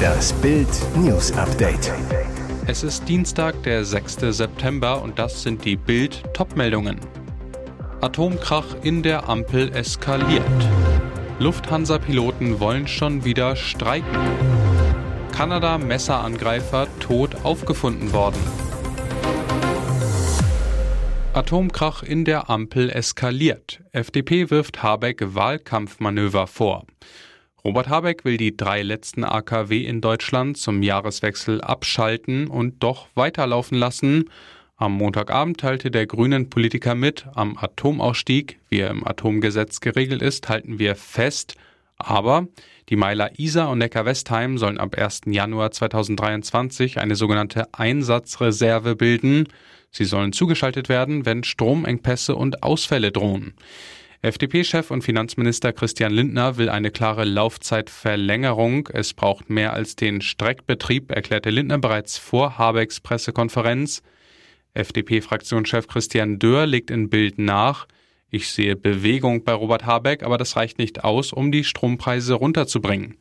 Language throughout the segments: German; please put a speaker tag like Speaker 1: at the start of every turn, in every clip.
Speaker 1: Das Bild News Update.
Speaker 2: Es ist Dienstag, der 6. September und das sind die Bild Topmeldungen. Atomkrach in der Ampel eskaliert. Lufthansa-Piloten wollen schon wieder streiken. Kanada Messerangreifer tot aufgefunden worden. Atomkrach in der Ampel eskaliert. FDP wirft Habeck Wahlkampfmanöver vor. Robert Habeck will die drei letzten AKW in Deutschland zum Jahreswechsel abschalten und doch weiterlaufen lassen. Am Montagabend teilte der grünen Politiker mit, am Atomausstieg, wie er im Atomgesetz geregelt ist, halten wir fest. Aber die Meiler Isar und Neckar-Westheim sollen ab 1. Januar 2023 eine sogenannte Einsatzreserve bilden. Sie sollen zugeschaltet werden, wenn Stromengpässe und Ausfälle drohen. FDP-Chef und Finanzminister Christian Lindner will eine klare Laufzeitverlängerung. Es braucht mehr als den Streckbetrieb, erklärte Lindner bereits vor Habecks Pressekonferenz. FDP-Fraktionschef Christian Dörr legt in Bild nach. Ich sehe Bewegung bei Robert Habeck, aber das reicht nicht aus, um die Strompreise runterzubringen.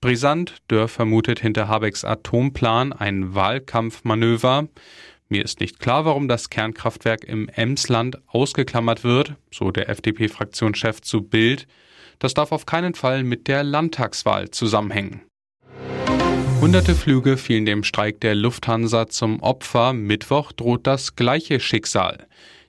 Speaker 2: Brisant, Dörr vermutet hinter Habecks Atomplan ein Wahlkampfmanöver. Mir ist nicht klar, warum das Kernkraftwerk im Emsland ausgeklammert wird, so der FDP-Fraktionschef zu Bild. Das darf auf keinen Fall mit der Landtagswahl zusammenhängen. Hunderte Flüge fielen dem Streik der Lufthansa zum Opfer. Mittwoch droht das gleiche Schicksal.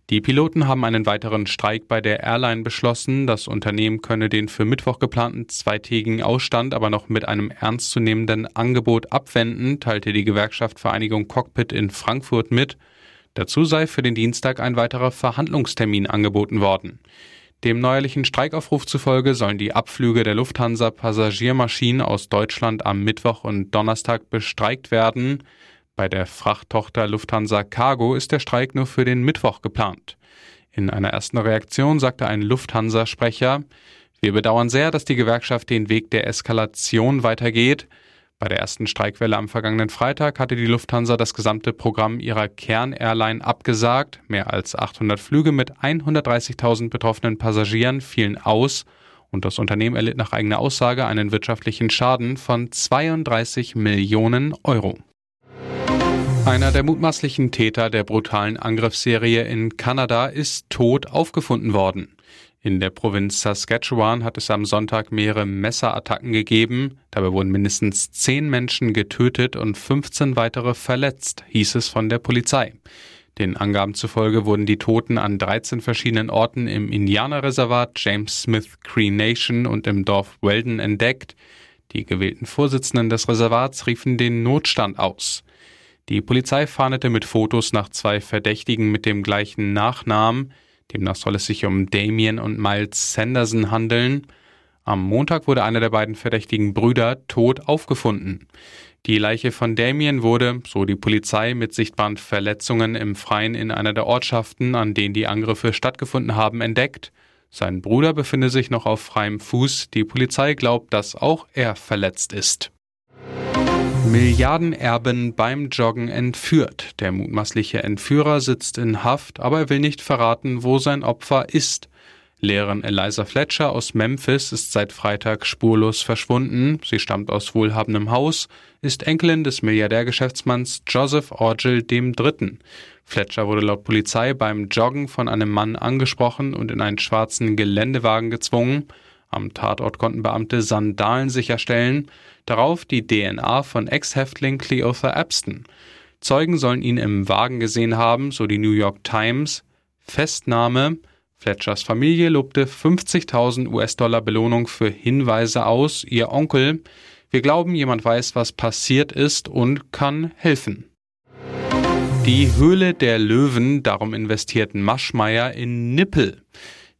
Speaker 2: Die Piloten haben einen weiteren Streik bei der Airline beschlossen. Das Unternehmen könne den für Mittwoch geplanten zweitägigen Ausstand aber noch mit einem ernstzunehmenden Angebot abwenden, teilte die Gewerkschaft Vereinigung Cockpit in Frankfurt mit. Dazu sei für den Dienstag ein weiterer Verhandlungstermin angeboten worden. Dem neuerlichen Streikaufruf zufolge sollen die Abflüge der Lufthansa Passagiermaschinen aus Deutschland am Mittwoch und Donnerstag bestreikt werden. Bei der Frachttochter Lufthansa Cargo ist der Streik nur für den Mittwoch geplant. In einer ersten Reaktion sagte ein Lufthansa-Sprecher, wir bedauern sehr, dass die Gewerkschaft den Weg der Eskalation weitergeht. Bei der ersten Streikwelle am vergangenen Freitag hatte die Lufthansa das gesamte Programm ihrer Kern-Airline abgesagt. Mehr als 800 Flüge mit 130.000 betroffenen Passagieren fielen aus und das Unternehmen erlitt nach eigener Aussage einen wirtschaftlichen Schaden von 32 Millionen Euro. Einer der mutmaßlichen Täter der brutalen Angriffsserie in Kanada ist tot aufgefunden worden. In der Provinz Saskatchewan hat es am Sonntag mehrere Messerattacken gegeben. Dabei wurden mindestens zehn Menschen getötet und 15 weitere verletzt, hieß es von der Polizei. Den Angaben zufolge wurden die Toten an 13 verschiedenen Orten im Indianerreservat James Smith Cree Nation und im Dorf Weldon entdeckt. Die gewählten Vorsitzenden des Reservats riefen den Notstand aus. Die Polizei fahndete mit Fotos nach zwei Verdächtigen mit dem gleichen Nachnamen. Demnach soll es sich um Damien und Miles Sanderson handeln. Am Montag wurde einer der beiden verdächtigen Brüder tot aufgefunden. Die Leiche von Damien wurde, so die Polizei, mit sichtbaren Verletzungen im Freien in einer der Ortschaften, an denen die Angriffe stattgefunden haben, entdeckt. Sein Bruder befinde sich noch auf freiem Fuß. Die Polizei glaubt, dass auch er verletzt ist. Milliardenerben beim Joggen entführt. Der mutmaßliche Entführer sitzt in Haft, aber er will nicht verraten, wo sein Opfer ist. Lehrerin Eliza Fletcher aus Memphis ist seit Freitag spurlos verschwunden. Sie stammt aus wohlhabendem Haus, ist Enkelin des Milliardärgeschäftsmanns Joseph Orgel III. Fletcher wurde laut Polizei beim Joggen von einem Mann angesprochen und in einen schwarzen Geländewagen gezwungen. Am Tatort konnten Beamte Sandalen sicherstellen, darauf die DNA von Ex-Häftling Cleotha Epston. Zeugen sollen ihn im Wagen gesehen haben, so die New York Times. Festnahme. Fletchers Familie lobte 50.000 US-Dollar Belohnung für Hinweise aus. Ihr Onkel. Wir glauben, jemand weiß, was passiert ist und kann helfen. Die Höhle der Löwen, darum investierten Maschmeyer in Nippel.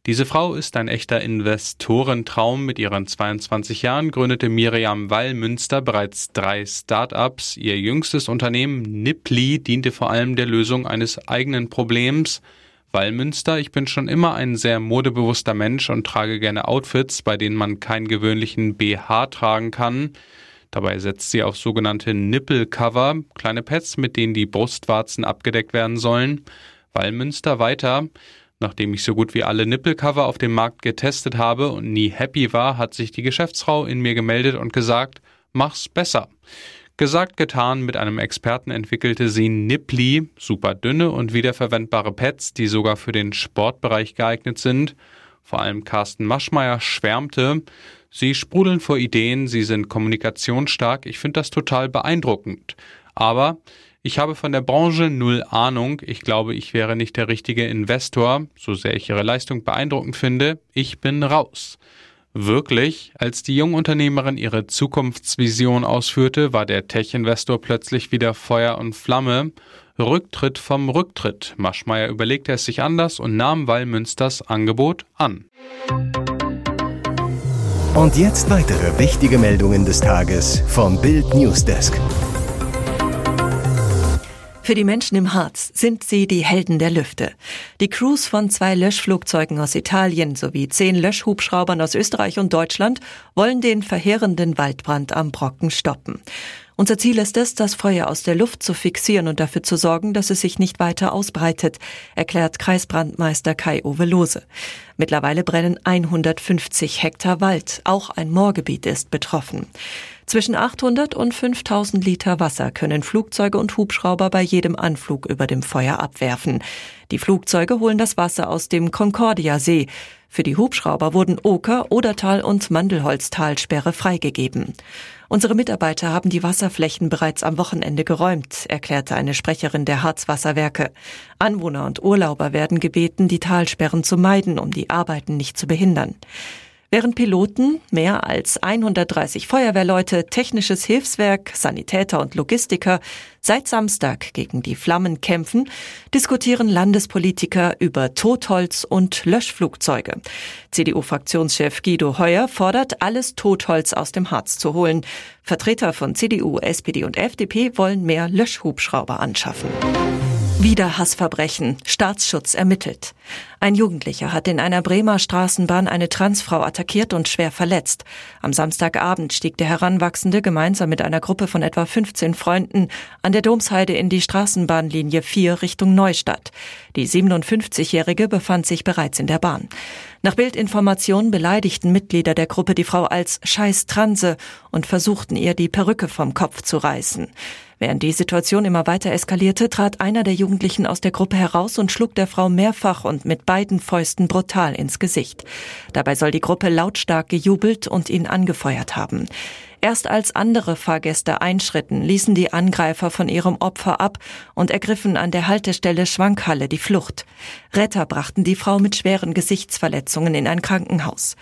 Speaker 2: Diese Frau ist ein echter Investorentraum. Mit ihren 22 Jahren gründete Miriam Wallmünster bereits drei Start-ups. Ihr jüngstes Unternehmen Nippli diente vor allem der Lösung eines eigenen Problems. Wallmünster, ich bin schon immer ein sehr modebewusster Mensch und trage gerne Outfits, bei denen man keinen gewöhnlichen BH tragen kann. Dabei setzt sie auf sogenannte Nippelcover, kleine Pads, mit denen die Brustwarzen abgedeckt werden sollen. Wallmünster weiter. Nachdem ich so gut wie alle Nippelcover auf dem Markt getestet habe und nie happy war, hat sich die Geschäftsfrau in mir gemeldet und gesagt, mach's besser. Gesagt, getan, mit einem Experten entwickelte sie Nippli, super dünne und wiederverwendbare Pads, die sogar für den Sportbereich geeignet sind. Vor allem Carsten Maschmeyer schwärmte. Sie sprudeln vor Ideen, sie sind kommunikationsstark. Ich finde das total beeindruckend. Aber ich habe von der Branche null Ahnung. Ich glaube, ich wäre nicht der richtige Investor, so sehr ich ihre Leistung beeindruckend finde. Ich bin raus. Wirklich, als die Jungunternehmerin ihre Zukunftsvision ausführte, war der Tech-Investor plötzlich wieder Feuer und Flamme. Rücktritt vom Rücktritt. Maschmeyer überlegte es sich anders und nahm Wallmünsters Angebot an.
Speaker 1: Und jetzt weitere wichtige Meldungen des Tages vom Bild Newsdesk.
Speaker 3: Für die Menschen im Harz sind sie die Helden der Lüfte. Die Crews von zwei Löschflugzeugen aus Italien sowie zehn Löschhubschraubern aus Österreich und Deutschland wollen den verheerenden Waldbrand am Brocken stoppen. Unser Ziel ist es, das Feuer aus der Luft zu fixieren und dafür zu sorgen, dass es sich nicht weiter ausbreitet, erklärt Kreisbrandmeister Kai-Uwe. Mittlerweile brennen 150 Hektar Wald. Auch ein Moorgebiet ist betroffen. Zwischen 800 und 5000 Liter Wasser können Flugzeuge und Hubschrauber bei jedem Anflug über dem Feuer abwerfen. Die Flugzeuge holen das Wasser aus dem Concordia-See. Für die Hubschrauber wurden Oker, Odertal und Mandelholztalsperre freigegeben. Unsere Mitarbeiter haben die Wasserflächen bereits am Wochenende geräumt, erklärte eine Sprecherin der Harzwasserwerke. Anwohner und Urlauber werden gebeten, die Talsperren zu meiden, um die Arbeiten nicht zu behindern. Während Piloten, mehr als 130 Feuerwehrleute, technisches Hilfswerk, Sanitäter und Logistiker seit Samstag gegen die Flammen kämpfen, diskutieren Landespolitiker über Totholz und Löschflugzeuge. CDU-Fraktionschef Guido Heuer fordert, alles Totholz aus dem Harz zu holen. Vertreter von CDU, SPD und FDP wollen mehr Löschhubschrauber anschaffen. Wieder Hassverbrechen. Staatsschutz ermittelt. Ein Jugendlicher hat in einer Bremer Straßenbahn eine Transfrau attackiert und schwer verletzt. Am Samstagabend stieg der Heranwachsende gemeinsam mit einer Gruppe von etwa 15 Freunden an der Domsheide in die Straßenbahnlinie 4 Richtung Neustadt. Die 57-Jährige befand sich bereits in der Bahn. Nach Bildinformationen beleidigten Mitglieder der Gruppe die Frau als Scheiß Transe und versuchten ihr die Perücke vom Kopf zu reißen. Während die Situation immer weiter eskalierte, trat einer der Jugendlichen aus der Gruppe heraus und schlug der Frau mehrfach und mit beiden Fäusten brutal ins Gesicht. Dabei soll die Gruppe lautstark gejubelt und ihn angefeuert haben. Erst als andere Fahrgäste einschritten, ließen die Angreifer von ihrem Opfer ab und ergriffen an der Haltestelle Schwankhalle die Flucht. Retter brachten die Frau mit schweren Gesichtsverletzungen in ein Krankenhaus.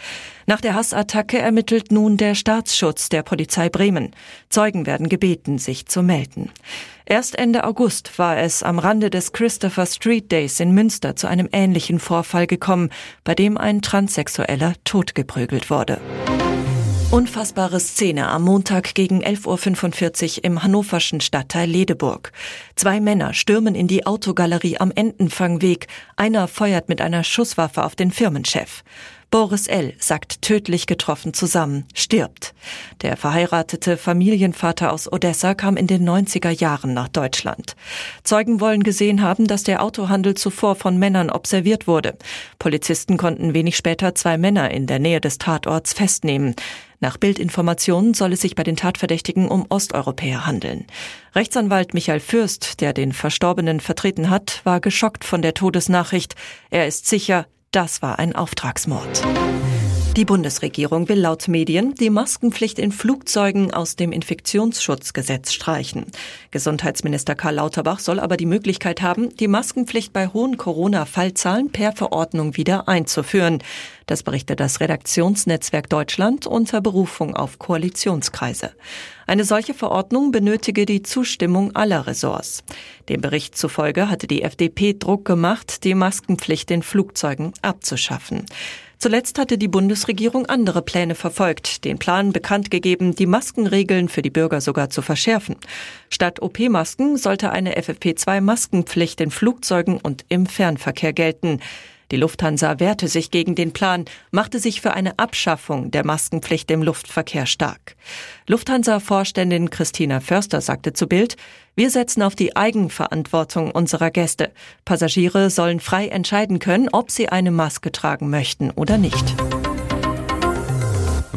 Speaker 3: Nach der Hassattacke ermittelt nun der Staatsschutz der Polizei Bremen. Zeugen werden gebeten, sich zu melden. Erst Ende August war es am Rande des Christopher Street Days in Münster zu einem ähnlichen Vorfall gekommen, bei dem ein Transsexueller totgeprügelt wurde. Unfassbare Szene am Montag gegen 11.45 Uhr im hannoverschen Stadtteil Ledeburg. Zwei Männer stürmen in die Autogalerie am Entenfangweg. Einer feuert mit einer Schusswaffe auf den Firmenchef. Boris L. sackt tödlich getroffen zusammen, stirbt. Der verheiratete Familienvater aus Odessa kam in den 90er Jahren nach Deutschland. Zeugen wollen gesehen haben, dass der Autohandel zuvor von Männern observiert wurde. Polizisten konnten wenig später zwei Männer in der Nähe des Tatorts festnehmen. Nach Bildinformationen soll es sich bei den Tatverdächtigen um Osteuropäer handeln. Rechtsanwalt Michael Fürst, der den Verstorbenen vertreten hat, war geschockt von der Todesnachricht. Er ist sicher, das war ein Auftragsmord. Die Bundesregierung will laut Medien die Maskenpflicht in Flugzeugen aus dem Infektionsschutzgesetz streichen. Gesundheitsminister Karl Lauterbach soll aber die Möglichkeit haben, die Maskenpflicht bei hohen Corona-Fallzahlen per Verordnung wieder einzuführen. Das berichtet das Redaktionsnetzwerk Deutschland unter Berufung auf Koalitionskreise. Eine solche Verordnung benötige die Zustimmung aller Ressorts. Dem Bericht zufolge hatte die FDP Druck gemacht, die Maskenpflicht in Flugzeugen abzuschaffen. Zuletzt hatte die Bundesregierung andere Pläne verfolgt, den Plan bekannt gegeben, die Maskenregeln für die Bürger sogar zu verschärfen. Statt OP-Masken sollte eine FFP2-Maskenpflicht in Flugzeugen und im Fernverkehr gelten. Die Lufthansa wehrte sich gegen den Plan, machte sich für eine Abschaffung der Maskenpflicht im Luftverkehr stark. Lufthansa-Vorständin Christina Förster sagte zu Bild, wir setzen auf die Eigenverantwortung unserer Gäste. Passagiere sollen frei entscheiden können, ob sie eine Maske tragen möchten oder nicht.